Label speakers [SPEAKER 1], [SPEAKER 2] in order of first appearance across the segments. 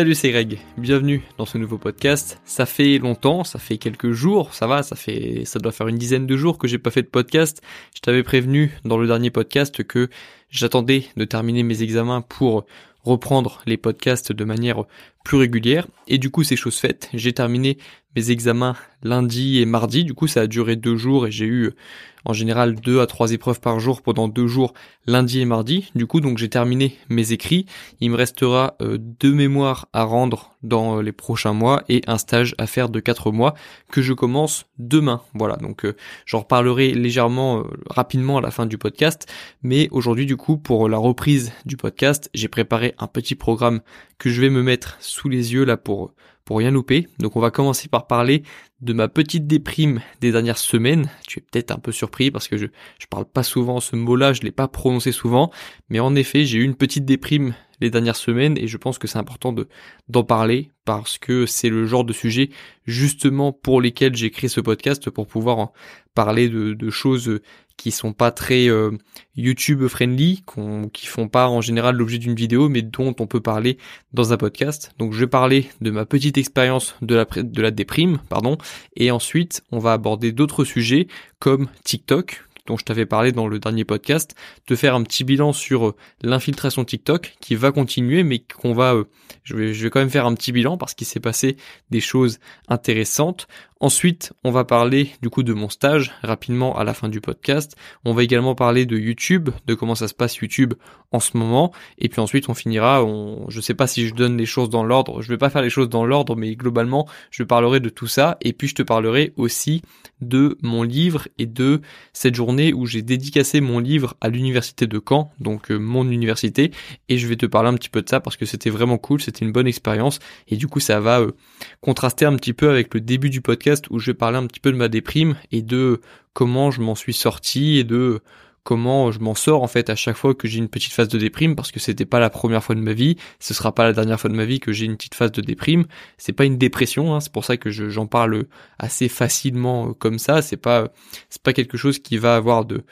[SPEAKER 1] Salut, c'est Greg. Bienvenue dans ce nouveau podcast. Ça fait longtemps, ça fait quelques jours, ça va, ça fait, ça doit faire une dizaine de jours que j'ai pas fait de podcast. Je t'avais prévenu dans le dernier podcast que j'attendais de terminer mes examens pour reprendre les podcasts de manière plus régulière. Et du coup, c'est chose faite. J'ai terminé mes examens lundi et mardi. Du coup, ça a duré deux jours et j'ai eu en général deux à trois épreuves par jour pendant deux jours, lundi et mardi. Du coup, donc j'ai terminé mes écrits. Il me restera euh, deux mémoires à rendre dans euh, les prochains mois et un stage à faire de quatre mois que je commence demain. Voilà, donc euh, j'en reparlerai légèrement rapidement à la fin du podcast. Mais aujourd'hui, du coup, pour la reprise du podcast, j'ai préparé un petit programme que je vais me mettre sous les yeux là pour pour rien louper. Donc on va commencer par parler de ma petite déprime des dernières semaines. Tu es peut-être un peu surpris parce que je je parle pas souvent ce mot-là, je l'ai pas prononcé souvent, mais en effet, j'ai eu une petite déprime les dernières semaines et je pense que c'est important de d'en parler parce que c'est le genre de sujet justement pour lesquels j'ai créé ce podcast pour pouvoir parler de, choses qui sont pas très euh, YouTube friendly, qui font pas en général l'objet d'une vidéo, mais dont on peut parler dans un podcast. Donc je vais parler de ma petite expérience de la déprime, pardon, et ensuite on va aborder d'autres sujets comme TikTok, dont je t'avais parlé dans le dernier podcast, de faire un petit bilan sur euh, l'infiltration TikTok qui va continuer, mais qu'on va, euh, je vais, je vais quand même faire un petit bilan parce qu'il s'est passé des choses intéressantes. Ensuite, on va parler du coup de mon stage rapidement à la fin du podcast. On va également parler de YouTube, de comment ça se passe YouTube en ce moment. Et puis ensuite, on finira. Je sais pas si je donne les choses dans l'ordre. Je vais pas faire les choses dans l'ordre, mais globalement, je parlerai de tout ça. Et puis, je te parlerai aussi de mon livre et de cette journée où j'ai dédicacé mon livre à l'université de Caen, donc euh, mon université. Et je vais te parler un petit peu de ça parce que c'était vraiment cool. C'était une bonne expérience. Et du coup, ça va euh, contraster un petit peu avec le début du podcast où je vais parler un petit peu de ma déprime et de comment je m'en suis sorti et de comment je m'en sors en fait à chaque fois que j'ai une petite phase de déprime parce que c'était pas la première fois de ma vie, ce sera pas la dernière fois de ma vie que j'ai une petite phase de déprime. C'est pas une dépression, hein, c'est pour ça que j'en parle assez facilement euh, comme ça. C'est pas c'est pas quelque chose qui va avoir de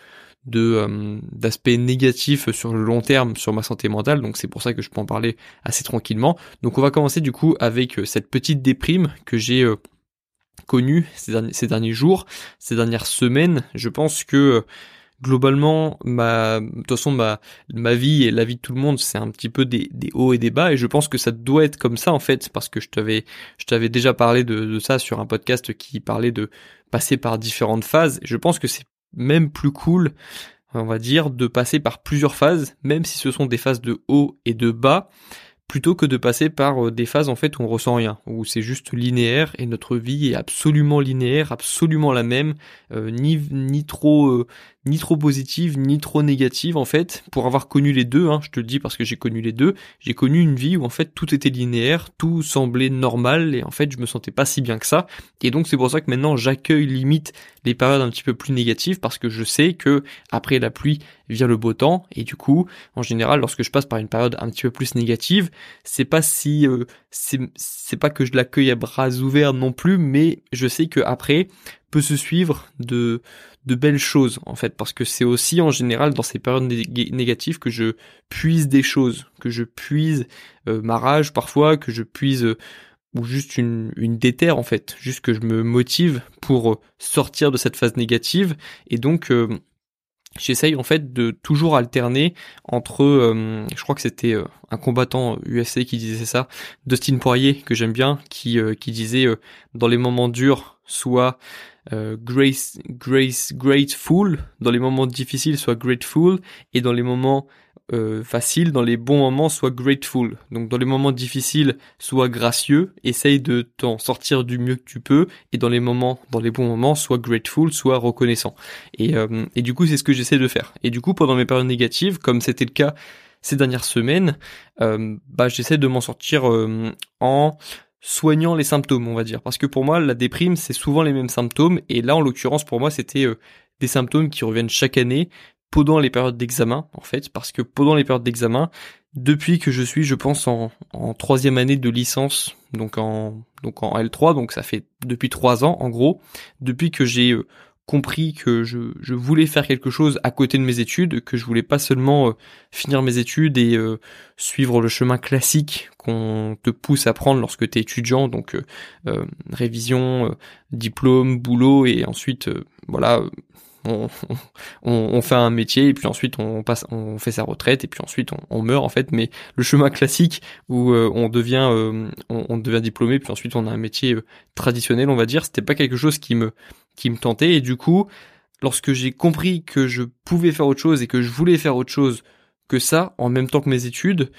[SPEAKER 1] euh, d'aspect négatif sur le long terme sur ma santé mentale donc c'est pour ça que je peux en parler assez tranquillement donc on va commencer du coup avec euh, cette petite déprime que j'ai connu ces derniers, jours, ces dernières semaines. Je pense que globalement, ma, de toute façon, ma, vie et la vie de tout le monde, c'est un petit peu des, hauts et des bas, et je pense que ça doit être comme ça, en fait, parce que je t'avais, déjà parlé de, de, ça sur un podcast qui parlait de passer par différentes phases, je pense que c'est même plus cool, on va dire, de passer par plusieurs phases, même si ce sont des phases de haut et de bas, plutôt que de passer par euh, des phases en fait où on ressent rien, où c'est juste linéaire et notre vie est absolument linéaire, absolument la même, euh, ni ni trop euh, ni trop positive, ni trop négative en fait. Pour avoir connu les deux, hein, je te le dis parce que j'ai connu les deux, j'ai connu une vie où en fait tout était linéaire, tout semblait normal et en fait je me sentais pas si bien que ça. Et donc c'est pour ça que maintenant j'accueille limite les périodes un petit peu plus négatives parce que je sais que après la pluie vient le beau temps et du coup en général lorsque je passe par une période un petit peu plus négative, c'est pas si euh, c'est pas que je l'accueille à bras ouverts non plus, mais je sais que après peut se suivre de de belles choses en fait parce que c'est aussi en général dans ces périodes négatives que je puise des choses que je puise euh, ma rage parfois que je puise euh, ou juste une, une déterre en fait juste que je me motive pour euh, sortir de cette phase négative. Et donc j'essaye en fait de toujours alterner entre je crois que c'était un combattant UFC qui disait ça Dustin Poirier que j'aime bien qui qui disait dans les moments durs soit euh, grace, grace, grateful, dans les moments difficiles, soit grateful, et dans les moments euh, faciles, dans les bons moments, soit grateful. Donc dans les moments difficiles, sois gracieux, essaye de t'en sortir du mieux que tu peux, et dans les moments, dans les bons moments, sois grateful, sois reconnaissant. Et, euh, et du coup, c'est ce que j'essaie de faire. Et du coup, pendant mes périodes négatives, comme c'était le cas ces dernières semaines, euh, bah j'essaie de m'en sortir en soignant les symptômes, on va dire. Parce que pour moi, la déprime, c'est souvent les mêmes symptômes. Et là, en l'occurrence, pour moi, c'était euh, des symptômes qui reviennent chaque année pendant les périodes d'examen, en fait. Parce que pendant les périodes d'examen, depuis que je suis, je pense, en, troisième année de licence, donc en, donc en L3, donc ça fait depuis trois ans, en gros, depuis que j'ai euh, compris que je, je, voulais faire quelque chose à côté de mes études, que je voulais pas seulement euh, finir mes études et euh, suivre le chemin classique qu'on te pousse à prendre lorsque tu es étudiant, donc euh, révision, diplôme, boulot et ensuite voilà on, fait un métier et puis ensuite on passe, on fait sa retraite et puis ensuite on, meurt en fait. Mais le chemin classique où on devient, on, devient diplômé puis ensuite on a un métier traditionnel, on va dire, c'était pas quelque chose qui me qui me tentait et du coup, lorsque j'ai compris que je pouvais faire autre chose et que je voulais faire autre chose que ça en même temps que mes études,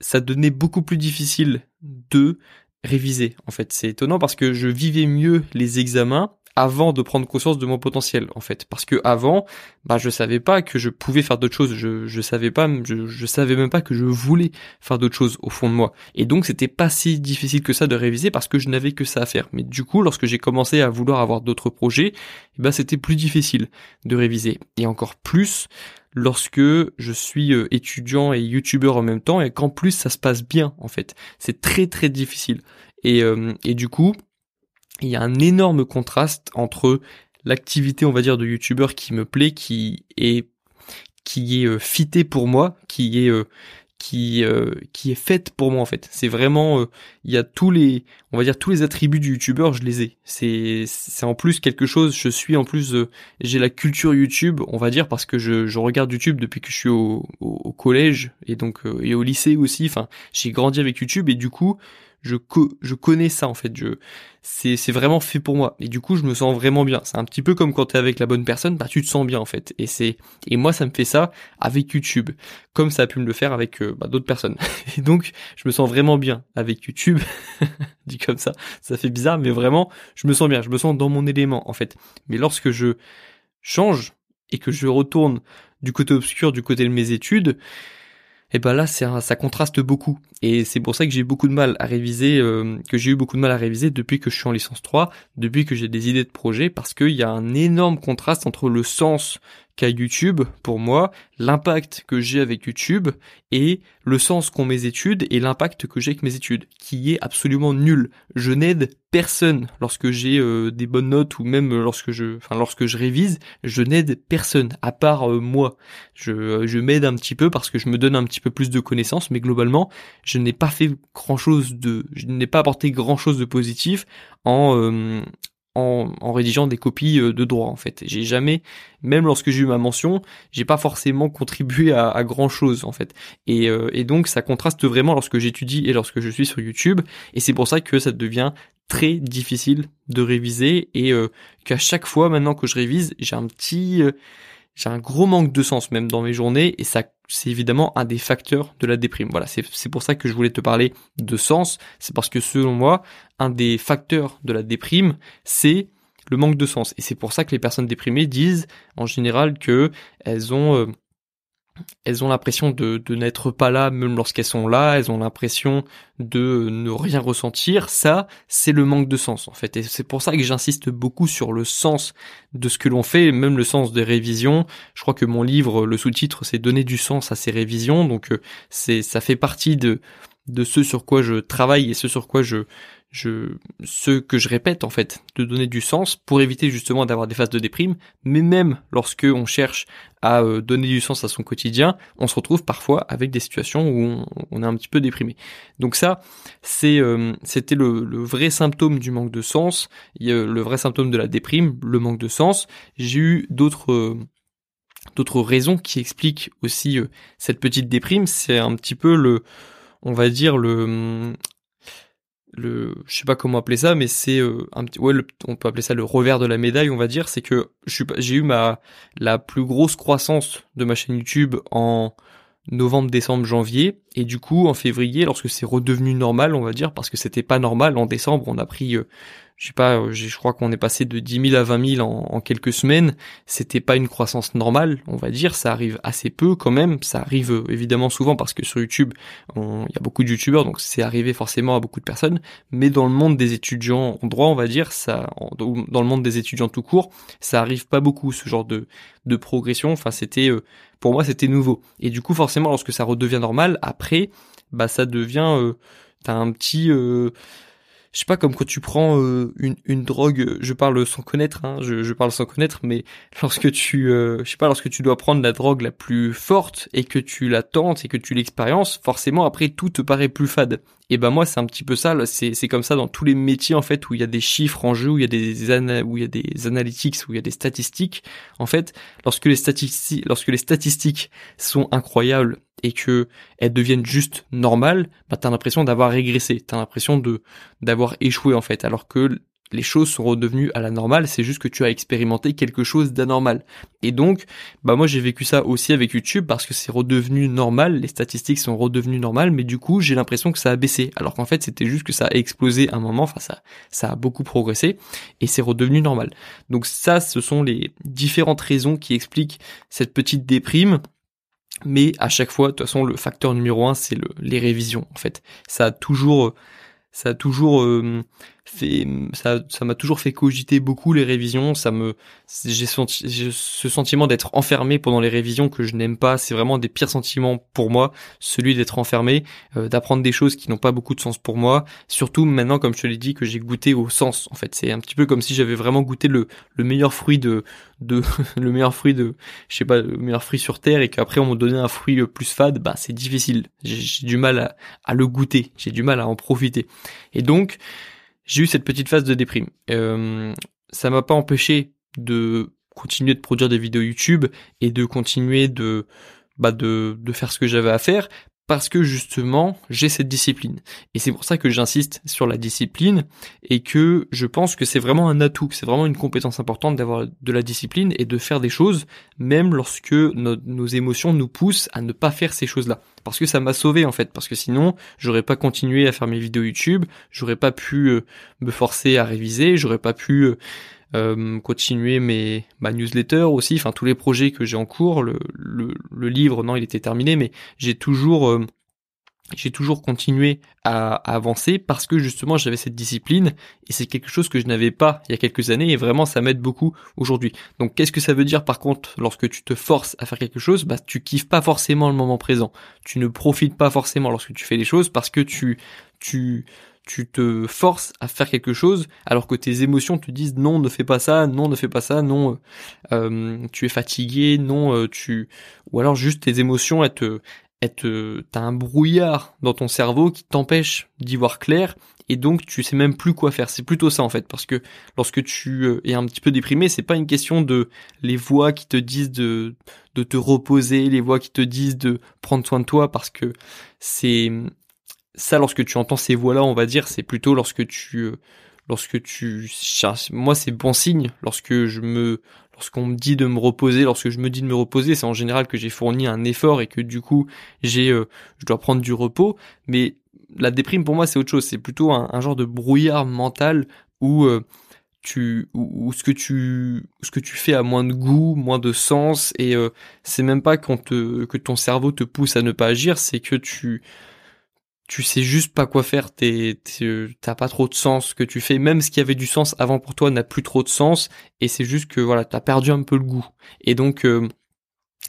[SPEAKER 1] ça devenait beaucoup plus difficile de réviser. En fait, c'est étonnant parce que je vivais mieux les examens avant de prendre conscience de mon potentiel en fait. Parce que avant bah je savais pas que je pouvais faire d'autres choses. Je je savais pas je, je savais même pas que je voulais faire d'autres choses au fond de moi. Et donc c'était pas si difficile que ça de réviser parce que je n'avais que ça à faire. Mais du coup lorsque j'ai commencé à vouloir avoir d'autres projets bah c'était plus difficile de réviser. Et encore plus lorsque je suis euh, étudiant et youtubeur en même temps et qu'en plus ça se passe bien en fait. C'est très très difficile. Et, euh, et du coup il y a un énorme contraste entre l'activité, on va dire, de youtubeur qui me plaît, qui est qui est euh, fité pour moi, qui est euh, qui euh, qui est faite pour moi en fait. C'est vraiment il y a tous les on va dire tous les attributs du youtubeur, je les ai. C'est c'est en plus quelque chose, je suis en plus j'ai la culture YouTube, on va dire parce que je, je regarde YouTube depuis que je suis au, au, collège et donc et au lycée aussi, enfin, j'ai grandi avec YouTube et du coup, je, connais ça en fait. C'est, vraiment fait pour moi. Et du coup, je me sens vraiment bien. C'est un petit peu comme quand t'es avec la bonne personne, bah tu te sens bien en fait. Et moi, ça me fait ça avec YouTube, comme ça a pu me le faire avec euh, bah, d'autres personnes. Et donc, je me sens vraiment bien avec YouTube. Dit comme ça, ça fait bizarre, mais vraiment, je me sens bien. Je me sens dans mon élément en fait. Mais lorsque je change et que je retourne du côté obscur, du côté de mes études, et ben là c'est ça contraste beaucoup. Et c'est pour ça que j'ai beaucoup de mal à réviser euh, que j'ai eu beaucoup de mal à réviser depuis que je suis en licence 3 depuis que j'ai des idées de projet parce qu'il y a un énorme contraste entre le sens qu'a YouTube pour moi, l'impact que j'ai avec YouTube et le sens qu'ont mes études et l'impact que j'ai avec mes études, qui est absolument nul. Je n'aide personne lorsque j'ai euh, des bonnes notes ou même lorsque je, enfin lorsque je révise, je n'aide personne à part euh, moi. Je, euh, je m'aide un petit peu parce que je me donne un petit peu plus de connaissances, mais globalement, je n'ai pas fait grand chose de, je n'ai pas apporté grand chose de positif en en, rédigeant des copies euh, de droit en fait. J'ai jamais, même lorsque j'ai eu ma mention, j'ai pas forcément contribué à, grand chose en fait. Et, euh, et donc ça contraste vraiment lorsque j'étudie et lorsque je suis sur YouTube. Et c'est pour ça que ça devient très difficile de réviser et euh, qu'à chaque fois maintenant que je révise, j'ai un petit, j'ai un gros manque de sens même dans mes journées et ça c'est évidemment un des facteurs de la déprime. Voilà, c'est pour ça que je voulais te parler de sens. C'est parce que selon moi, un des facteurs de la déprime, c'est le manque de sens. Et c'est pour ça que les personnes déprimées disent en général que elles ont euh, elles ont l'impression de, de n'être pas là même lorsqu'elles sont là, elles ont l'impression de ne rien ressentir, ça c'est le manque de sens en fait. Et c'est pour ça que j'insiste beaucoup sur le sens de ce que l'on fait, même le sens des révisions. Je crois que mon livre, le sous-titre c'est donner du sens à ces révisions, donc euh, c'est ça fait partie de de ce sur quoi je travaille et ce sur quoi je ce que je répète en fait, de donner du sens pour éviter justement d'avoir des phases de déprime, mais même lorsque on cherche à euh, donner du sens à son quotidien, on se retrouve parfois avec des situations où on, est un petit peu déprimé. Donc ça, c'est euh, c'était le, vrai symptôme du manque de sens, le vrai symptôme de la déprime, le manque de sens. J'ai eu d'autres d'autres raisons qui expliquent aussi euh, cette petite déprime, c'est un petit peu le on va dire le le je sais pas comment appeler ça mais c'est euh, un petit ouais on peut appeler ça le revers de la médaille on va dire. C'est que j'ai eu ma la plus grosse croissance de ma chaîne YouTube en novembre décembre janvier. Et du coup en février lorsque c'est redevenu normal on va dire parce que c'était pas normal en décembre on a pris euh, je sais pas, euh, je crois qu'on est passé de 10 000 à 20 000 en, quelques semaines. C'était pas une croissance normale, on va dire. Ça arrive assez peu quand même. Ça arrive euh, évidemment souvent parce que sur YouTube, il y a beaucoup de YouTubeurs, donc c'est arrivé forcément à beaucoup de personnes. Mais dans le monde des étudiants en droit, on va dire, ça, dans le monde des étudiants tout court, ça arrive pas beaucoup ce genre de de progression. Enfin, c'était, euh, pour moi, c'était nouveau. Et du coup, forcément, lorsque ça redevient normal, après, bah ça devient, t'as un petit je sais pas comme quand tu prends euh, une, une drogue, je parle sans connaître, hein, je, je parle sans connaître, mais lorsque tu, euh, je sais pas, lorsque tu dois prendre la drogue la plus forte et que tu la tentes et que tu l'expériences, forcément après tout te paraît plus fade. Et ben moi c'est un petit peu ça, c'est comme ça dans tous les métiers en fait où il y a des chiffres en jeu, où il y a des où il y a des analytics, où il y a des statistiques. En fait, lorsque les statistiques lorsque les statistiques sont incroyables et que elles deviennent juste normales, bah t'as l'impression d'avoir régressé, t'as l'impression de d'avoir échoué en fait, alors que les choses sont redevenues à la normale, c'est juste que tu as expérimenté quelque chose d'anormal. Et donc, bah moi j'ai vécu ça aussi avec YouTube parce que c'est redevenu normal, les statistiques sont redevenues normales, mais du coup j'ai l'impression que ça a baissé, alors qu'en fait c'était juste que ça a explosé un moment, enfin ça, ça a beaucoup progressé et c'est redevenu normal. Donc ça, ce sont les différentes raisons qui expliquent cette petite déprime. Mais à chaque fois, de toute façon, le facteur numéro un, c'est le, les révisions. En fait, ça a toujours, ça a toujours euh, fait ça ça m'a toujours fait cogiter beaucoup les révisions. Ça me j'ai senti ce sentiment d'être enfermé pendant les révisions que je n'aime pas. C'est vraiment des pires sentiments pour moi celui d'être enfermé euh, d'apprendre des choses qui n'ont pas beaucoup de sens pour moi. Surtout maintenant comme je te l'ai dit que j'ai goûté au sens en fait. C'est un petit peu comme si j'avais vraiment goûté le le meilleur fruit de de le meilleur fruit de je sais pas le meilleur fruit sur terre et qu'après on me donnait un fruit plus fade bah c'est difficile. J'ai du mal à, à le goûter. J'ai du mal à en profiter. Et donc j'ai eu cette petite phase de déprime. Euh, ça m'a pas empêché de continuer de produire des vidéos YouTube et de continuer de bah de, de faire ce que j'avais à faire parce que justement j'ai cette discipline. Et c'est pour ça que j'insiste sur la discipline et que je pense que c'est vraiment un atout, c'est vraiment une compétence importante d'avoir de la discipline et de faire des choses même lorsque nos émotions nous poussent à ne pas faire ces choses-là. Parce que ça m'a sauvé en fait. Parce que sinon j'aurais pas continué à faire mes vidéos YouTube, j'aurais pas pu euh, me forcer à réviser, j'aurais pas pu euh, continuer mes ma newsletter aussi, enfin tous les projets que j'ai en cours. Le, le, le, livre, non, il était terminé, mais j'ai toujours euh, j'ai toujours continué à, avancer parce que justement j'avais cette discipline et c'est quelque chose que je n'avais pas il y a quelques années et vraiment ça m'aide beaucoup aujourd'hui. Donc qu'est-ce que ça veut dire par contre lorsque tu te forces à faire quelque chose? Bah tu kiffes pas forcément le moment présent. Tu ne profites pas forcément lorsque tu fais les choses parce que tu tu tu te forces à faire quelque chose alors que tes émotions te disent non ne fais pas ça non ne fais pas ça non euh, tu es fatigué non euh, tu ou alors juste tes émotions elles te, t'as un brouillard dans ton cerveau qui t'empêche d'y voir clair et donc tu sais même plus quoi faire. C'est plutôt ça en fait parce que lorsque tu euh, es un petit peu déprimé c'est pas une question de les voix qui te disent de de te reposer les voix qui te disent de prendre soin de toi parce que c'est ça, lorsque tu entends ces voix-là, on va dire, c'est plutôt lorsque tu, euh, lorsque tu, moi, c'est bon signe. Lorsque je me, lorsqu'on me dit de me reposer, lorsque je me dis de me reposer, c'est en général que j'ai fourni un effort et que du coup, j'ai, euh, je dois prendre du repos. Mais la déprime pour moi, c'est autre chose. C'est plutôt un, genre de brouillard mental où euh, tu, où, ce que tu, ce que tu fais a moins de goût, moins de sens et c'est même pas quand te, que ton cerveau te pousse à ne pas agir, c'est que tu tu sais juste pas quoi faire, t'es, t'as pas trop de sens que tu fais, même ce qui avait du sens avant pour toi n'a plus trop de sens, et c'est juste que voilà, t'as perdu un peu le goût. Et donc euh,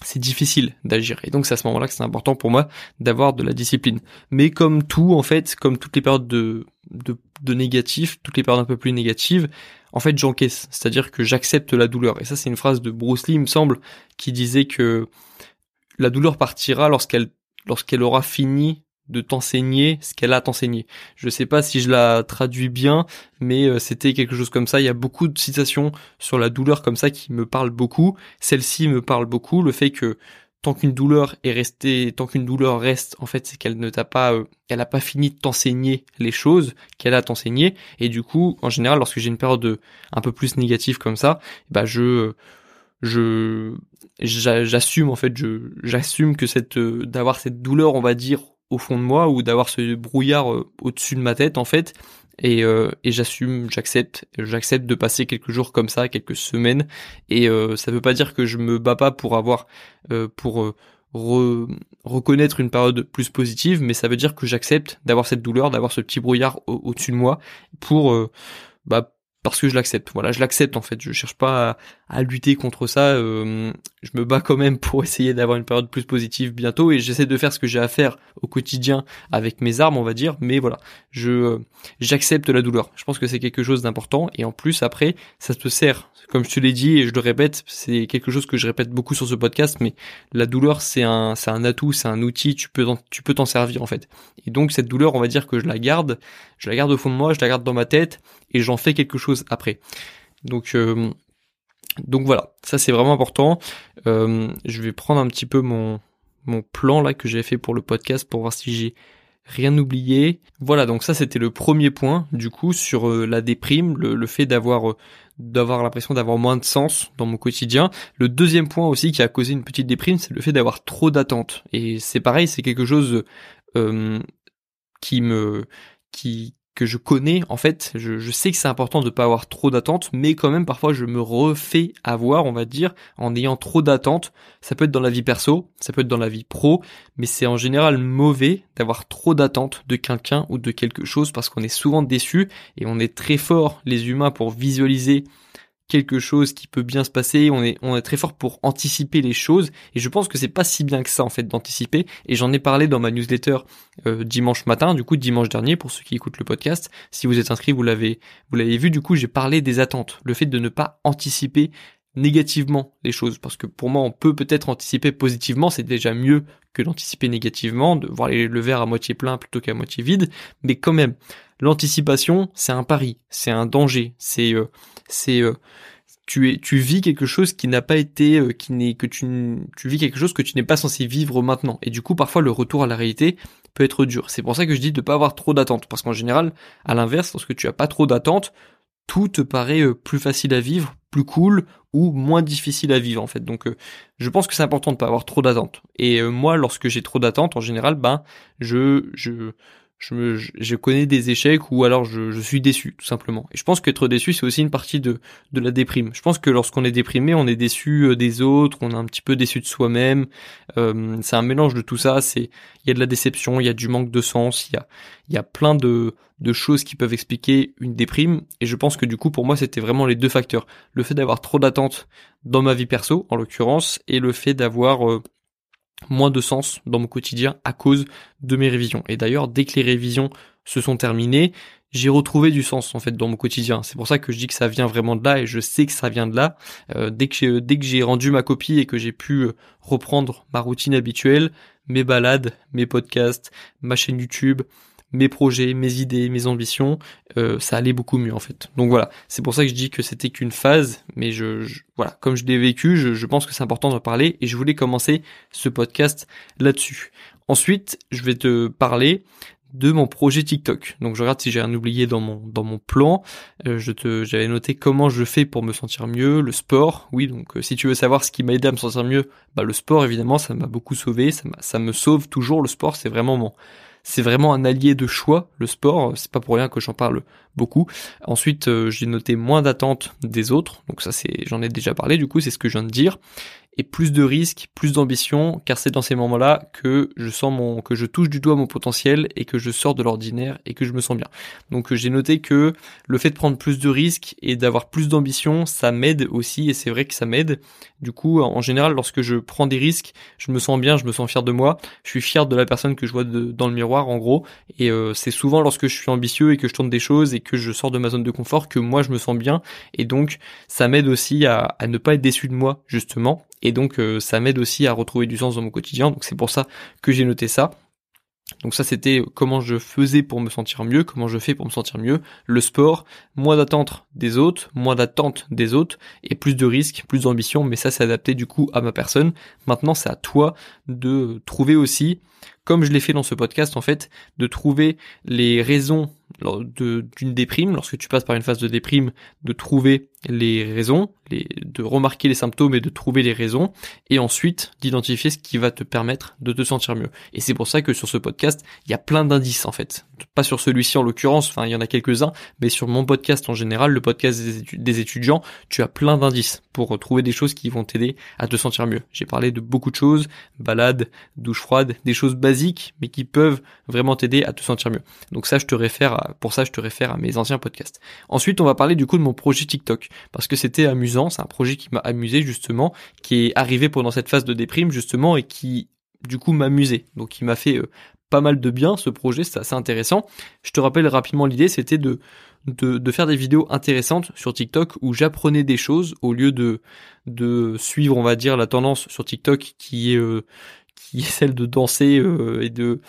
[SPEAKER 1] c'est difficile d'agir. Et donc c'est à ce moment-là que c'est important pour moi d'avoir de la discipline. Mais comme tout, en fait, comme toutes les périodes de, de, de négatif, toutes les périodes un peu plus négatives, en fait j'encaisse. C'est-à-dire que j'accepte la douleur. Et ça c'est une phrase de Bruce Lee, il me semble, qui disait que la douleur partira lorsqu'elle lorsqu'elle aura fini de t'enseigner ce qu'elle a t'enseigner. Je sais pas si je la traduis bien, mais euh, c'était quelque chose comme ça. Il y a beaucoup de citations sur la douleur comme ça qui me parlent beaucoup. Celle-ci me parle beaucoup. Le fait que tant qu'une douleur est restée, tant qu'une douleur reste, en fait, c'est qu'elle ne t'a pas, euh, elle a pas fini de t'enseigner les choses qu'elle a t'enseigner. Et du coup, en général, lorsque j'ai une période un peu plus négative comme ça, bah je je j'assume en fait je j'assume que cette d'avoir cette douleur on va dire au fond de moi ou d'avoir ce brouillard euh, au-dessus de ma tête en fait et, euh, et j'assume, j'accepte, j'accepte de passer quelques jours comme ça, quelques semaines et euh, ça veut pas dire que je me bats pas pour avoir euh, pour reconnaître une période plus positive, mais ça veut dire que j'accepte d'avoir cette douleur, d'avoir ce petit brouillard au-dessus de moi pour bah parce que je l'accepte. Voilà, je l'accepte en fait. Je cherche pas à lutter contre ça. Euh, je me bats quand même pour essayer d'avoir une période plus positive bientôt et j'essaie de faire ce que j'ai à faire au quotidien avec mes armes, on va dire. Mais voilà, je euh, j'accepte la douleur. Je pense que c'est quelque chose d'important et en plus après, ça te sert. Comme je te l'ai dit et je le répète, c'est quelque chose que je répète beaucoup sur ce podcast, mais la douleur c'est un c'est un atout, c'est un outil. Tu peux tu peux t'en servir en fait. Et donc cette douleur, on va dire que je la garde, je la garde au fond de moi, je la garde dans ma tête et j'en fais quelque chose après. Donc euh, donc voilà, ça c'est vraiment important. Euh, je vais prendre un petit peu mon, mon plan là que j'ai fait pour le podcast pour voir si j'ai rien oublié. Voilà, donc ça c'était le premier point du coup sur euh, la déprime, le, fait d'avoir euh, d'avoir l'impression d'avoir moins de sens dans mon quotidien. Le deuxième point aussi qui a causé une petite déprime, c'est le fait d'avoir trop d'attentes. Et c'est pareil, c'est quelque chose qui me qui que je connais, en fait, je, sais que c'est important de ne pas avoir trop d'attentes, mais quand même parfois je me refais avoir, on va dire, en ayant trop d'attentes. Ça peut être dans la vie perso, ça peut être dans la vie pro, mais c'est en général mauvais d'avoir trop d'attentes de quelqu'un ou de quelque chose parce qu'on est souvent déçu et on est très fort les humains pour visualiser quelque chose qui peut bien se passer, on est, on est très fort pour anticiper les choses, et je pense que c'est pas si bien que ça en fait d'anticiper, et j'en ai parlé dans ma newsletter euh, dimanche matin, du coup dimanche dernier pour ceux qui écoutent le podcast, si vous êtes inscrit vous l'avez vous l'avez vu, du coup j'ai parlé des attentes, le fait de ne pas anticiper négativement les choses, parce que pour moi on peut peut-être anticiper positivement, c'est déjà mieux que d'anticiper négativement, de voir le verre à moitié plein plutôt qu'à moitié vide, mais quand même, l'anticipation c'est un pari, c'est un danger, c'est euh, c'est euh, tu es tu vis quelque chose qui n'a pas été euh, qui n'est que tu tu vis quelque chose que tu n'es pas censé vivre maintenant. Et du coup parfois le retour à la réalité peut être dur. C'est pour ça que je dis de pas avoir trop d'attentes. Parce qu'en général à l'inverse lorsque tu as pas trop d'attentes tout te paraît plus facile à vivre, plus cool moins difficile à vivre en fait. Donc je pense que c'est important de pas avoir trop d'attentes. Et moi lorsque j'ai trop d'attentes en général ben je je je, connais des échecs ou alors je, suis déçu tout simplement. Et je pense qu'être déçu c'est aussi une partie de, la déprime. Je pense que lorsqu'on est déprimé, on est déçu euh, des autres, on est un petit peu déçu de soi-même. Euh, c'est un mélange de tout ça. C'est il y a de la déception, il y a du manque de sens, il y a il y a plein de de choses qui peuvent expliquer une déprime. Et je pense que du coup pour moi c'était vraiment les deux facteurs. Le fait d'avoir trop d'attentes dans ma vie perso en l'occurrence et le fait d'avoir euh, moins de sens dans mon quotidien à cause de mes révisions. Et d'ailleurs, dès que les révisions se sont terminées, j'ai retrouvé du sens en fait dans mon quotidien. C'est pour ça que je dis que ça vient vraiment de là et je sais que ça vient de là. Euh, dès que dès que j'ai rendu ma copie et que j'ai pu euh, reprendre ma routine habituelle, mes balades, mes podcasts, ma chaîne YouTube, mes projets, mes idées, mes ambitions, euh, ça allait beaucoup mieux en fait. Donc voilà, c'est pour ça que je dis que c'était qu'une phase, mais je, voilà, comme je l'ai vécu, je, pense que c'est important d'en parler et je voulais commencer ce podcast là-dessus. Ensuite, je vais te parler de mon projet TikTok. Donc je regarde si j'ai rien oublié dans mon dans mon plan. Euh, je te j'avais noté comment je fais pour me sentir mieux, le sport. Oui, donc euh, si tu veux savoir ce qui m'a aidé à me sentir mieux, bah le sport évidemment, ça m'a beaucoup sauvé, ça ça me sauve toujours le sport, c'est vraiment mon c'est vraiment un allié de choix, le sport, c'est pas pour rien que j'en parle beaucoup. Ensuite, euh, j'ai noté moins d'attentes des autres, donc ça c'est, j'en ai déjà parlé, du coup c'est ce que je viens de dire et plus de risques, plus d'ambition, car c'est dans ces moments-là que je sens mon, que je touche du doigt mon potentiel et que je sors de l'ordinaire et que je me sens bien. Donc j'ai noté que le fait de prendre plus de risques et d'avoir plus d'ambition, ça m'aide aussi et c'est vrai que ça m'aide. Du coup, en général, lorsque je prends des risques, je me sens bien, je me sens fier de moi, je suis fier de la personne que je vois dans le miroir en gros. Et euh, c'est souvent lorsque je suis ambitieux et que je tourne des choses et que je sors de ma zone de confort que moi je me sens bien. Et donc ça m'aide aussi à, à ne pas être déçu de moi justement et donc euh, ça m'aide aussi à retrouver du sens dans mon quotidien. Donc c'est pour ça que j'ai noté ça. Donc ça c'était comment je faisais pour me sentir mieux, comment je fais pour me sentir mieux, le sport, moins d'attente des autres, moins d'attente des autres et plus de risques, plus d'ambition, mais ça c'est adapté du coup à ma personne. Maintenant c'est à toi de trouver aussi, comme je l'ai fait dans ce podcast en fait, de trouver les raisons d'une déprime, lorsque tu passes par une phase de déprime, de trouver les raisons, de remarquer les symptômes et de trouver les raisons, et ensuite d'identifier ce qui va te permettre de te sentir mieux. Et c'est pour ça que sur ce podcast, il y a plein d'indices en fait. Pas sur celui-ci en l'occurrence, enfin il y en a quelques-uns, mais sur mon podcast en général, le podcast des, étudiants, tu as plein d'indices pour trouver des choses qui vont t'aider à te sentir mieux. J'ai parlé de beaucoup de choses, balade, douche froide, des choses basiques mais qui peuvent vraiment t'aider à te sentir mieux. Donc ça, je te réfère à, pour ça, je te réfère à mes anciens podcasts. Ensuite, on va parler du coup de mon projet TikTok, parce que c'était amusant, c'est un projet qui m'a amusé justement, qui est arrivé pendant cette phase de déprime justement et qui du coup m'amusait. Donc il m'a fait euh, pas mal de bien ce projet, c'est assez intéressant. Je te rappelle rapidement l'idée, c'était de, de, faire des vidéos intéressantes sur TikTok où j'apprenais des choses au lieu de de suivre, on va dire, la tendance sur TikTok qui est euh, qui est celle de danser euh, et de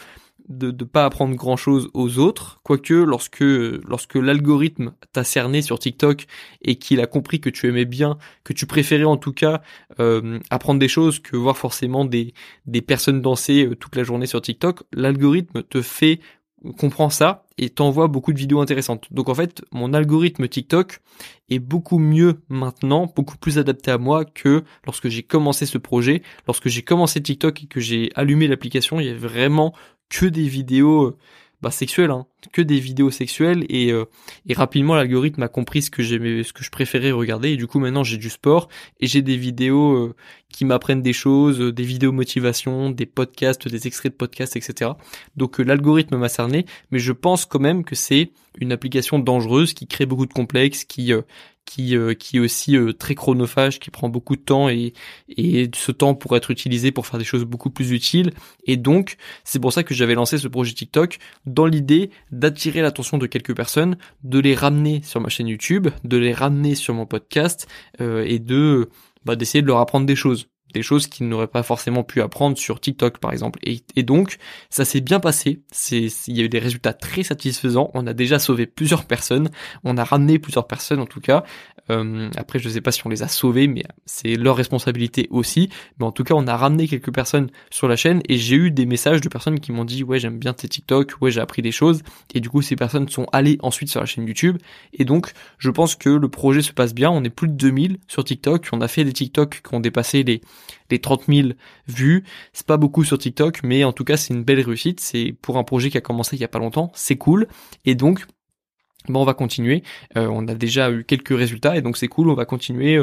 [SPEAKER 1] de ne pas apprendre grand chose aux autres, quoique lorsque lorsque l'algorithme t'a cerné sur TikTok et qu'il a compris que tu aimais bien, que tu préférais en tout cas euh, apprendre des choses que voir forcément des des personnes danser euh, toute la journée sur TikTok, l'algorithme te fait comprend ça et t'envoie beaucoup de vidéos intéressantes. Donc en fait, mon algorithme TikTok est beaucoup mieux maintenant, beaucoup plus adapté à moi que lorsque j'ai commencé ce projet. Lorsque j'ai commencé TikTok et que j'ai allumé l'application, il y avait vraiment que des vidéos euh, bah, sexuelles, hein, que des vidéos sexuelles et, euh, et rapidement l'algorithme a compris ce que j'aimais, ce que je préférais regarder et du coup maintenant j'ai du sport et j'ai des vidéos euh, qui m'apprennent des choses, des vidéos motivation, des podcasts, des extraits de podcasts, etc. Donc l'algorithme m'a cerné, mais je pense quand même que c'est une application dangereuse qui crée beaucoup de complexes, qui qui, euh, qui est aussi euh, très chronophage, qui prend beaucoup de temps et, et ce temps pourrait être utilisé pour faire des choses beaucoup plus utiles. Et donc, c'est pour ça que j'avais lancé ce projet TikTok dans l'idée d'attirer l'attention de quelques personnes, de les ramener sur ma chaîne YouTube, de les ramener sur mon podcast euh, et de bah, d'essayer de leur apprendre des choses des choses qu'ils n'auraient pas forcément pu apprendre sur TikTok par exemple. Et, donc ça s'est bien passé, il y a eu des résultats très satisfaisants, on a déjà sauvé plusieurs personnes, on a ramené plusieurs personnes en tout cas. Euh, après je sais pas si on les a sauvés, mais c'est leur responsabilité aussi. Mais en tout cas on a ramené quelques personnes sur la chaîne et j'ai eu des messages de personnes qui m'ont dit ouais j'aime bien tes TikTok, ouais j'ai appris des choses. Et du coup ces personnes sont allées ensuite sur la chaîne YouTube. Et donc je pense que le projet se passe bien, on est plus de 2000 sur TikTok, on a fait des TikTok qui ont dépassé les les 30 000 vues. C'est pas beaucoup sur TikTok, mais en tout cas c'est une belle réussite. C'est pour un projet qui a commencé il y a pas longtemps, c'est cool. Et donc bon, on va continuer. Euh, on a déjà eu quelques résultats et donc c'est cool. On va continuer.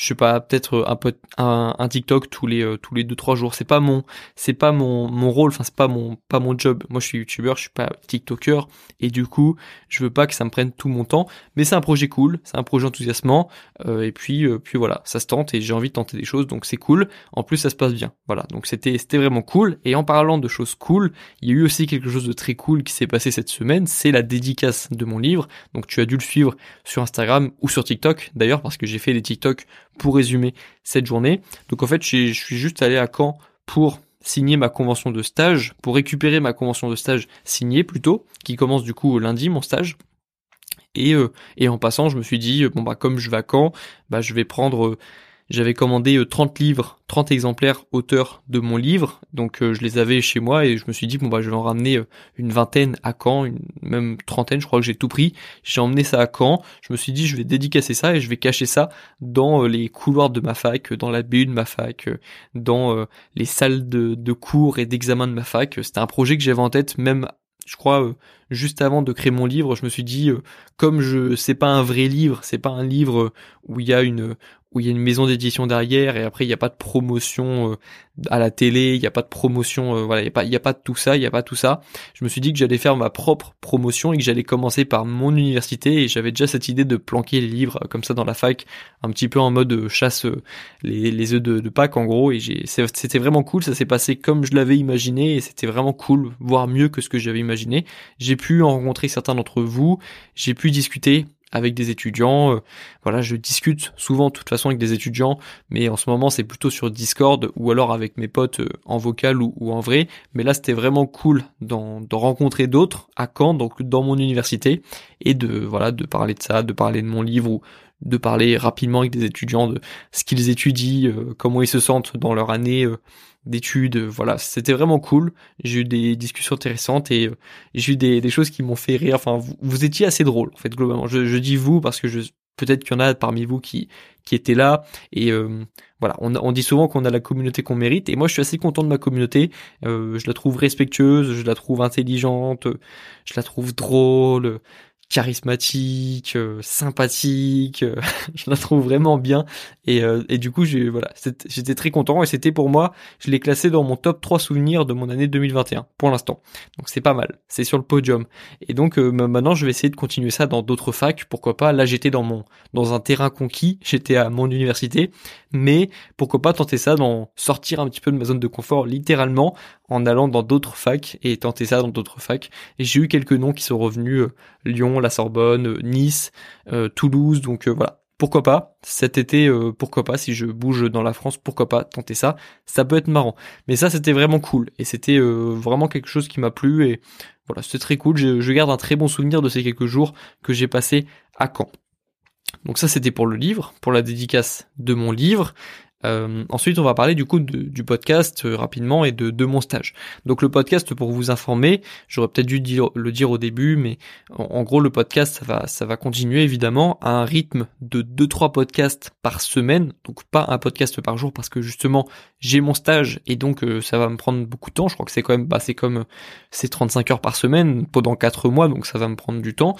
[SPEAKER 1] Euh, je sais pas, peut-être euh, un peu un, un, TikTok tous les euh, tous les deux trois jours. C'est pas mon c'est pas mon mon rôle. Enfin c'est pas mon pas mon job. Moi je suis youtubeur, je suis pas TikToker et du coup je veux pas que ça me prenne tout mon temps. Mais c'est un projet cool, c'est un projet enthousiasmant euh, et puis puis voilà, ça se tente et j'ai envie de tenter des choses donc c'est cool. En plus ça se passe bien. Voilà donc c'était c'était vraiment cool. Et en parlant de choses cool, il y a eu aussi quelque chose de très cool qui s'est passé cette semaine. C'est la dédicace de mon livre. Donc tu as dû le suivre sur Instagram ou sur TikTok d'ailleurs parce que j'ai fait des TikTok pour résumer cette journée. Donc en fait, je suis juste allé à Caen pour signer ma convention de stage, pour récupérer ma convention de stage signée plutôt, qui commence du coup lundi mon stage. Et, euh, et en passant, je me suis dit, bon bah comme je vais à Caen, bah je vais prendre j'avais commandé 30 euh, livres, 30 exemplaires auteurs de mon livre, donc euh, je les avais chez moi et je me suis dit bon bah je vais en ramener euh, une vingtaine à Caen, une, même trentaine, je crois que j'ai tout pris. J'ai emmené ça à Caen. Je me suis dit je vais dédicacer ça et je vais cacher ça dans les couloirs de ma fac, dans la BU de ma fac, dans les salles de, de cours et d'examen de ma fac. C'était un projet que j'avais en tête même je crois juste avant de créer mon livre, je me suis dit comme je c'est pas un vrai livre, c'est pas un livre où il y a une où il y a une maison d'édition derrière et après il n'y a pas de promotion euh, à la télé, il n'y a pas de promotion, euh, voilà, il n'y a pas, il y a pas de tout ça, il n'y a pas tout ça. Je me suis dit que j'allais faire ma propre promotion et que j'allais commencer par mon université et j'avais déjà cette idée de planquer les livres comme ça dans la fac, un petit peu en mode euh, chasse les, les œufs de, Pâques en gros et c'était vraiment cool, ça s'est passé comme je l'avais imaginé et c'était vraiment cool, voire mieux que ce que j'avais imaginé. Pu en rencontrer certains d'entre vous, j'ai pu discuter avec des étudiants. Euh, voilà, je discute souvent de toute façon avec des étudiants, mais en ce moment c'est plutôt sur Discord ou alors avec mes potes euh, en vocal ou, en vrai. Mais là c'était vraiment cool d'en, rencontrer d'autres à Caen, donc dans mon université, et de voilà de parler de ça, de parler de mon livre ou de parler rapidement avec des étudiants de ce qu'ils étudient, euh, comment ils se sentent dans leur année d'études. Voilà, c'était vraiment cool. J'ai eu des discussions intéressantes et euh, j'ai eu des, des, choses qui m'ont fait rire. Enfin, vous, vous, étiez assez drôle en fait globalement. Je, je dis vous parce que je peut-être qu'il y en a parmi vous qui qui étaient là et euh, voilà on, on, dit souvent qu'on a la communauté qu'on mérite et moi je suis assez content de ma communauté euh, je la trouve respectueuse je la trouve intelligente je la trouve drôle charismatique, euh, sympathique, euh, je la trouve vraiment bien et, euh, et du coup j'ai voilà, j'étais très content et c'était pour moi, je l'ai classé dans mon top 3 souvenirs de mon année 2021 pour l'instant. Donc c'est pas mal, c'est sur le podium. Et donc maintenant je vais essayer de continuer ça dans d'autres facs, pourquoi pas? Là j'étais dans mon dans un terrain conquis, j'étais à mon université, mais pourquoi pas tenter ça dans sortir un petit peu de ma zone de confort littéralement en allant dans d'autres facs et tenter ça dans d'autres facs. Et j'ai eu quelques noms qui sont revenus Lyon la Sorbonne, euh, Nice, euh, Toulouse, donc euh, voilà. Pourquoi pas cet été Pourquoi pas si je bouge dans la France Pourquoi pas tenter ça Ça peut être marrant. Mais ça c'était vraiment cool et c'était vraiment quelque chose qui m'a plu et voilà c'était très cool. Je, je garde un très bon souvenir de ces quelques jours que j'ai passé à Caen. Donc ça c'était pour le livre, pour la dédicace de mon livre. Euh, ensuite, on va parler du coup du podcast euh, rapidement et de, de, mon stage. Donc le podcast, pour vous informer, j'aurais peut-être dû le dire au début, mais en, gros le podcast, ça va, ça va continuer évidemment à un rythme de 2-3 podcasts par semaine, donc pas un podcast par jour parce que justement j'ai mon stage et donc euh, ça va me prendre beaucoup de temps. Je crois que c'est quand même, bah, c'est comme c'est 35 heures par semaine pendant 4 mois, donc ça va me prendre du temps.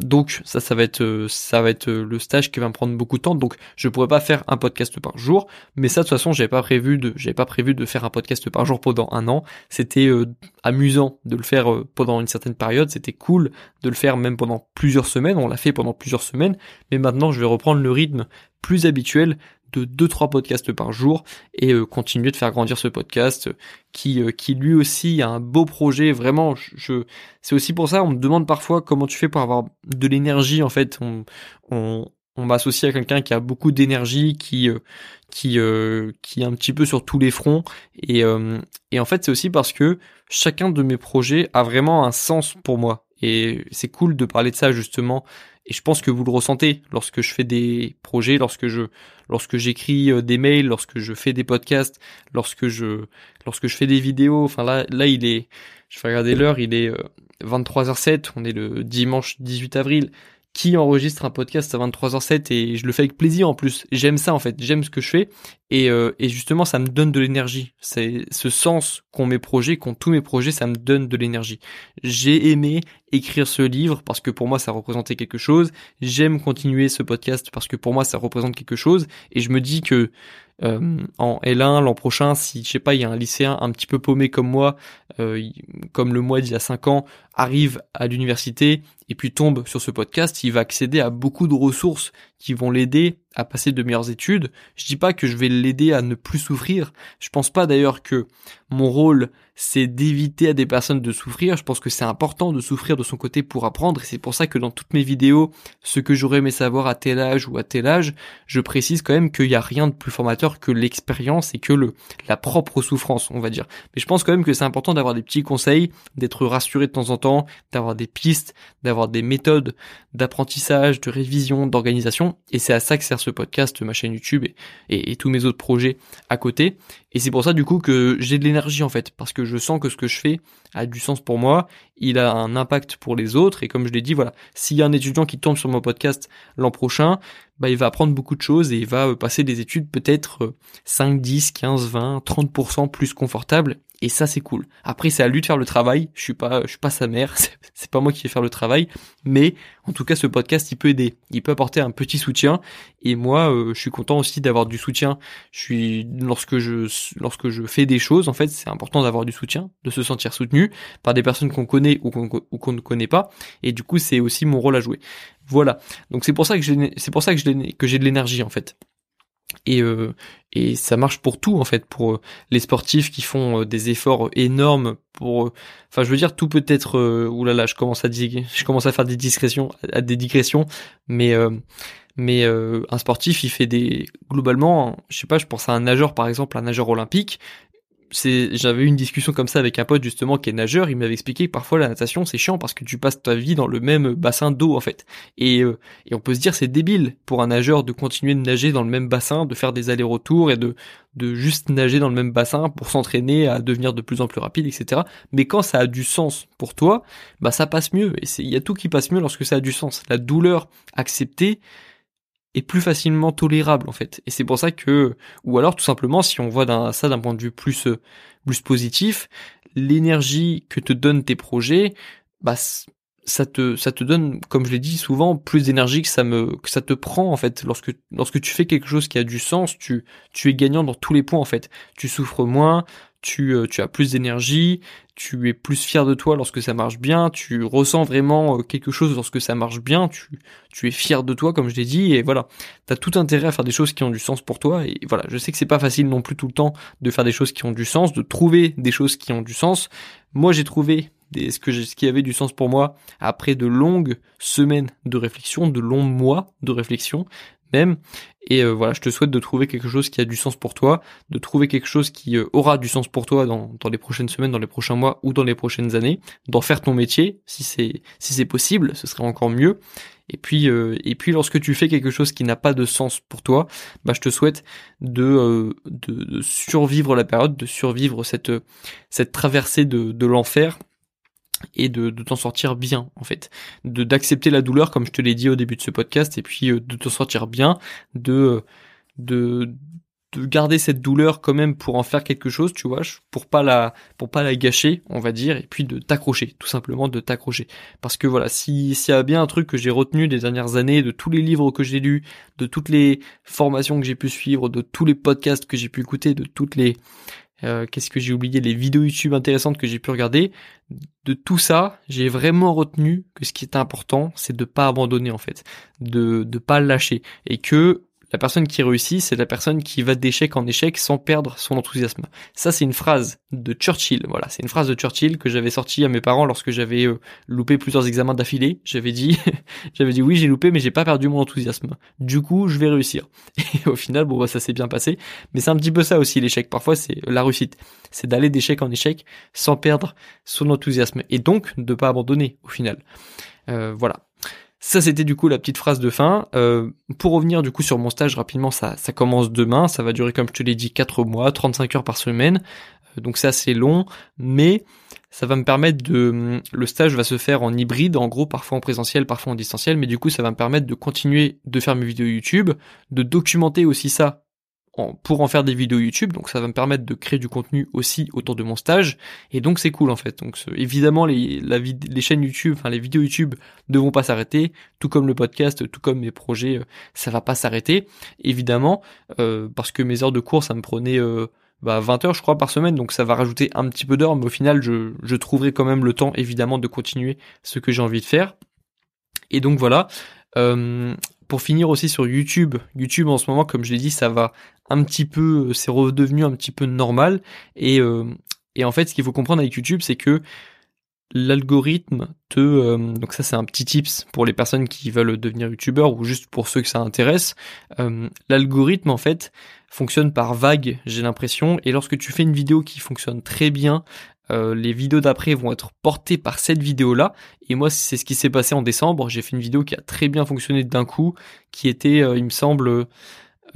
[SPEAKER 1] Donc ça, ça va être, euh, ça va être euh, le stage qui va me prendre beaucoup de temps. Donc je pourrais pas faire un podcast par jour, mais ça de toute façon, j'avais pas prévu de, j'avais pas prévu de faire un podcast par jour pendant un an. C'était euh, amusant de le faire pendant une certaine période. C'était cool de le faire même pendant plusieurs semaines. On l'a fait pendant plusieurs semaines, mais maintenant je vais reprendre le rythme plus habituel de 2-3 podcasts par jour et euh, continuer de faire grandir ce podcast qui, euh, qui lui aussi a un beau projet. Vraiment, je, c'est aussi pour ça, on me demande parfois comment tu fais pour avoir de l'énergie. En fait, on, on, on m'associe à quelqu'un qui a beaucoup d'énergie, qui, euh, qui, qui est un petit peu sur tous les fronts. Et, et en fait, c'est aussi parce que chacun de mes projets a vraiment un sens pour moi. Et c'est cool de parler de ça justement et je pense que vous le ressentez lorsque je fais des projets, lorsque je, lorsque j'écris euh, des mails, lorsque je fais des podcasts, lorsque je, lorsque je fais des vidéos. Enfin là, là il est, je vais regarder l'heure, il est 23h07, euh, on est le dimanche 18 avril qui enregistre un podcast à 23h07 et je le fais avec plaisir en plus. J'aime ça en fait, j'aime ce que je fais et, euh, et justement ça me donne de l'énergie. C'est ce sens qu'ont mes projets, qu'ont tous mes projets, ça me donne de l'énergie. J'ai aimé écrire ce livre parce que pour moi ça représentait quelque chose. J'aime continuer ce podcast parce que pour moi ça représente quelque chose et je me dis que euh, en L1 l'an prochain, si je sais pas, il y a un lycéen un petit peu paumé comme moi, euh, comme le mois d'il y a 5 ans, arrive à l'université et puis tombe sur ce podcast, il va accéder à beaucoup de ressources qui vont l'aider à passer de meilleures études. Je dis pas que je vais l'aider à ne plus souffrir. Je pense pas d'ailleurs que mon rôle c'est d'éviter à des personnes de souffrir. Je pense que c'est important de souffrir de son côté pour apprendre et c'est pour ça que dans toutes mes vidéos, ce que j'aurais aimé savoir à tel âge ou à tel âge, je précise quand même qu'il n'y a rien de plus formateur que l'expérience et que le la propre souffrance, on va dire. Mais je pense quand même que c'est important d'avoir des petits conseils, d'être rassuré de temps en temps, d'avoir des pistes, d'avoir des méthodes d'apprentissage, de révision, d'organisation et c'est à ça que sert ce podcast, ma chaîne YouTube et, tous mes autres projets à côté. Et c'est pour ça du coup que j'ai de l'énergie en fait, parce que je sens que ce que je fais a du sens pour moi, il a un impact pour les autres, et comme je l'ai dit, voilà, s'il y a un étudiant qui tombe sur mon podcast l'an prochain, bah il va apprendre beaucoup de choses et il va euh, passer des études peut-être 5, 10, 15, 20, 30% plus confortables et ça c'est cool. Après c'est à lui de faire le travail, je suis pas je suis pas sa mère, c'est pas moi qui vais faire le travail, mais en tout cas ce podcast il peut aider, il peut apporter un petit soutien. Et moi euh, je suis content aussi d'avoir du soutien. Je suis lorsque je lorsque je fais des choses en fait, c'est important d'avoir du soutien, de se sentir soutenu par des personnes qu'on connaît ou qu'on ne connaît pas et du coup c'est aussi mon rôle à jouer. Voilà. Donc c'est pour ça que j'ai c'est pour ça que que j'ai de l'énergie en fait et euh, et ça marche pour tout en fait pour euh, les sportifs qui font euh, des efforts énormes pour enfin je veux dire tout peut être oulala je commence à je commence à faire des discrétions à des digressions mais mais un sportif il fait des globalement je sais pas je pense à un nageur par exemple un nageur olympique c'est j'avais une discussion comme ça avec un pote justement qui est nageur, il m'avait expliqué que parfois la natation c'est chiant parce que tu passes ta vie dans le même bassin d'eau en fait. Et, euh, et on peut se dire c'est débile pour un nageur de continuer de nager dans le même bassin, de faire des allers-retours et de de juste nager dans le même bassin pour s'entraîner à devenir de plus en plus rapide, etc. Mais quand ça a du sens pour toi, bah ça passe mieux. Et il y a tout qui passe mieux lorsque ça a du sens. La douleur acceptée, est plus facilement tolérable en fait. Et c'est pour ça que, ou alors tout simplement, si on voit ça d'un point de vue plus euh, plus positif, l'énergie que te donnent tes projets, bah ça te ça te donne comme je l'ai dit souvent plus d'énergie que ça me que ça te prend en fait lorsque lorsque tu fais quelque chose qui a du sens tu tu es gagnant dans tous les points en fait tu souffres moins tu euh, tu as plus d'énergie tu es plus fier de toi lorsque ça marche bien tu ressens vraiment euh, quelque chose lorsque ça marche bien tu tu es fier de toi comme je l'ai dit et voilà. Tu as tout intérêt à faire des choses qui ont du sens pour toi et voilà. Je sais que c'est pas facile non plus tout le temps de faire des choses qui ont du sens de trouver des choses qui ont du sens. Moi j'ai trouvé ce, que ce qui avait du sens pour moi après de longues semaines de réflexion, de longs mois de réflexion même. Et euh, voilà, je te souhaite de trouver quelque chose qui a du sens pour toi, de trouver quelque chose qui euh, aura du sens pour toi dans, les prochaines semaines, dans les prochains mois ou dans les prochaines années, d'en faire ton métier, si c'est si c'est possible, ce serait encore mieux. Et puis euh, et puis lorsque tu fais quelque chose qui n'a pas de sens pour toi, bah je te souhaite de, de, de survivre la période, de survivre cette cette traversée de, de l'enfer et de, de t'en sortir bien en fait. De d'accepter la douleur comme je te l'ai dit au début de ce podcast et puis euh, de t'en sortir bien de de de garder cette douleur quand même pour en faire quelque chose tu vois pour pas la pour pas la gâcher on va dire et puis de t'accrocher tout simplement de t'accrocher. Parce que voilà si s'il y a bien un truc que j'ai retenu des dernières années de tous les livres que j'ai lus de toutes les formations que j'ai pu suivre de tous les podcasts que j'ai pu écouter de toutes les euh, qu'est-ce que j'ai oublié Les vidéos YouTube intéressantes que j'ai pu regarder. De tout ça, j'ai vraiment retenu que ce qui est important, c'est de pas abandonner en fait, de de pas lâcher, et que la personne qui réussit, c'est la personne qui va d'échec en échec sans perdre son enthousiasme. Ça, c'est une phrase de Churchill. Voilà, c'est une phrase de Churchill que j'avais sortie à mes parents lorsque j'avais euh, loupé plusieurs examens d'affilée. J'avais dit, j'avais dit oui, j'ai loupé, mais j'ai pas perdu mon enthousiasme. Du coup, je vais réussir. Et au final, bon, bah, ça s'est bien passé. Mais c'est un petit peu ça aussi l'échec. Parfois, c'est la réussite, c'est d'aller d'échec en échec sans perdre son enthousiasme et donc de pas abandonner au final. Euh, voilà. Ça, c'était du coup la petite phrase de fin. Euh, pour revenir du coup sur mon stage rapidement, ça, ça commence demain. Ça va durer, comme je te l'ai dit, 4 mois, 35 heures par semaine. Euh, donc c'est long, mais ça va me permettre de... Le stage va se faire en hybride, en gros, parfois en présentiel, parfois en distanciel, mais du coup, ça va me permettre de continuer de faire mes vidéos YouTube, de documenter aussi ça pour en faire des vidéos YouTube, donc ça va me permettre de créer du contenu aussi autour de mon stage, et donc c'est cool en fait. Donc évidemment les, chaînes YouTube, enfin les vidéos YouTube ne vont pas s'arrêter, tout comme le podcast, tout comme mes projets, euh, ça va pas s'arrêter, évidemment, euh, parce que mes heures de cours ça me prenait euh, bah, 20 heures je crois par semaine, donc ça va rajouter un petit peu d'heures, mais au final je, trouverai quand même le temps évidemment de continuer ce que j'ai envie de faire. Et donc voilà. Pour finir aussi sur YouTube, YouTube en ce moment, comme je l'ai dit, ça va un petit peu, c'est redevenu un petit peu normal. Et, euh, et en fait, ce qu'il faut comprendre avec YouTube, c'est que l'algorithme te, euh, donc ça c'est un petit tips pour les personnes qui veulent devenir youtubeurs ou juste pour ceux que ça intéresse. Euh, l'algorithme en fait fonctionne par vague, j'ai l'impression, et lorsque tu fais une vidéo qui fonctionne très bien, euh, les vidéos d'après vont être portées par cette vidéo-là. Et moi, c'est ce qui s'est passé en décembre. J'ai fait une vidéo qui a très bien fonctionné d'un coup, qui était, euh, il me semble,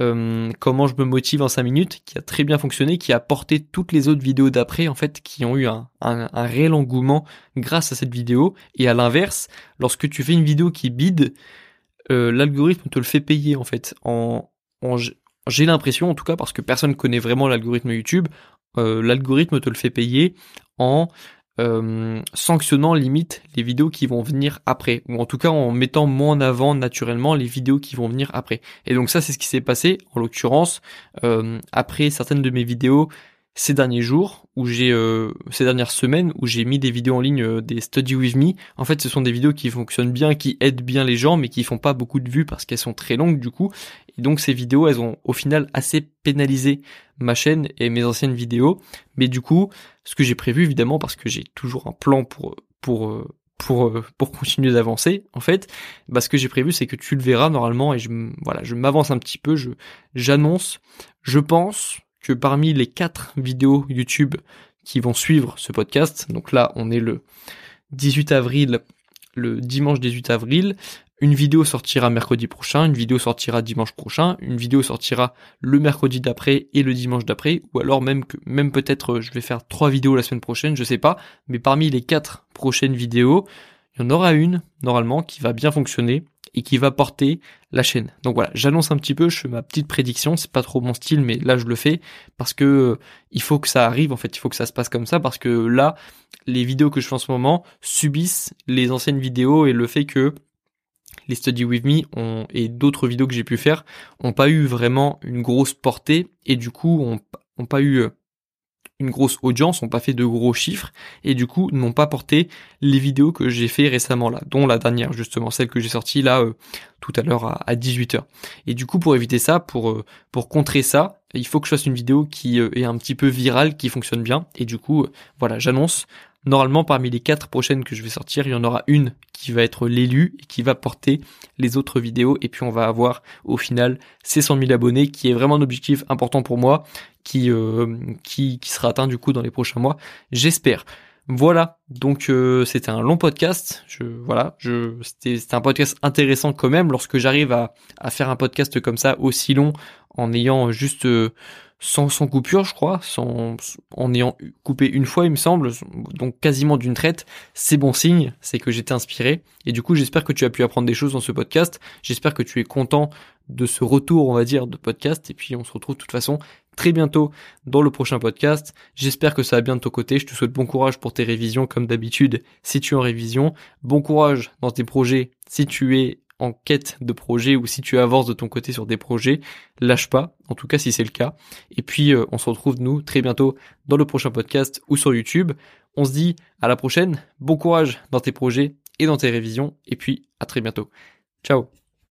[SPEAKER 1] euh, comment je me motive en 5 minutes, qui a très bien fonctionné, qui a porté toutes les autres vidéos d'après, en fait, qui ont eu un, réel engouement grâce à cette vidéo. Et à l'inverse, lorsque tu fais une vidéo qui bide, l'algorithme te le fait payer, en fait, j'ai l'impression, en tout cas, parce que personne connaît vraiment l'algorithme YouTube, l'algorithme te le fait payer en euh, sanctionnant limite les vidéos qui vont venir après, ou en tout cas en mettant moins en avant naturellement les vidéos qui vont venir après. Et donc ça c'est ce qui s'est passé, en l'occurrence, euh, après certaines de mes vidéos ces derniers jours, où j'ai ces dernières semaines, où j'ai mis des vidéos en ligne des study with me. En fait, ce sont des vidéos qui fonctionnent bien, qui aident bien les gens, mais qui font pas beaucoup de vues parce qu'elles sont très longues du coup. Et donc ces vidéos, elles ont au final assez pénalisé ma chaîne et mes anciennes vidéos. Mais du coup, ce que j'ai prévu évidemment, parce que j'ai toujours un plan pour pour pour pour continuer d'avancer en fait, bah ce que j'ai prévu c'est que tu le verras normalement et je voilà, je m'avance un petit peu, je j'annonce, je pense que parmi les quatre vidéos YouTube qui vont suivre ce podcast, donc là on est le 18 avril, le dimanche 18 avril, une vidéo sortira mercredi prochain, une vidéo sortira dimanche prochain, une vidéo sortira le mercredi d'après et le dimanche d'après, ou alors même que même peut-être je vais faire trois vidéos la semaine prochaine, je sais pas, mais parmi les quatre prochaines vidéos, il y en aura une normalement qui va bien fonctionner et qui va porter la chaîne. Donc voilà, j'annonce un petit peu, je fais ma petite prédiction, c'est pas trop mon style, mais là je le fais parce que euh, il faut que ça arrive, en fait, il faut que ça se passe comme ça parce que là, les vidéos que je fais en ce moment subissent les anciennes vidéos et le fait que les Study With Me ont, et d'autres vidéos que j'ai pu faire ont pas eu vraiment une grosse portée et du coup ont, ont pas eu euh, une grosse audience, ont pas fait de gros chiffres et du coup n'ont pas porté les vidéos que j'ai fait récemment là, dont la dernière justement, celle que j'ai sortie là euh, tout à l'heure à, 18h. Et du coup pour éviter ça, pour euh, pour contrer ça, il faut que je fasse une vidéo qui est un petit peu virale, qui fonctionne bien et du coup voilà, j'annonce Normalement, parmi les quatre prochaines que je vais sortir, il y en aura une qui va être l'élu et qui va porter les autres vidéos. Et puis on va avoir au final ces 100 000 abonnés, qui est vraiment un objectif important pour moi, qui, euh, qui, qui sera atteint du coup dans les prochains mois. J'espère. Voilà, donc euh, c'était un long podcast. Je voilà, je c'était un podcast intéressant quand même. Lorsque j'arrive à, faire un podcast comme ça aussi long en ayant juste euh, sans, sans coupure, je crois, sans, en ayant coupé une fois, il me semble, donc quasiment d'une traite, c'est bon signe, c'est que j'étais inspiré. Et du coup, j'espère que tu as pu apprendre des choses dans ce podcast. J'espère que tu es content de ce retour, on va dire, de podcast. Et puis, on se retrouve de toute façon très bientôt dans le prochain podcast. J'espère que ça va bien de ton côté. Je te souhaite bon courage pour tes révisions, comme d'habitude, si tu es en révision. Bon courage dans tes projets, si tu es en quête de projet ou si tu avances de ton côté sur des projets, lâche pas, en tout cas si c'est le cas. Et puis euh, on se retrouve nous très bientôt dans le prochain podcast ou sur YouTube. On se dit à la prochaine, bon courage dans tes projets et dans tes révisions, et puis à très bientôt. Ciao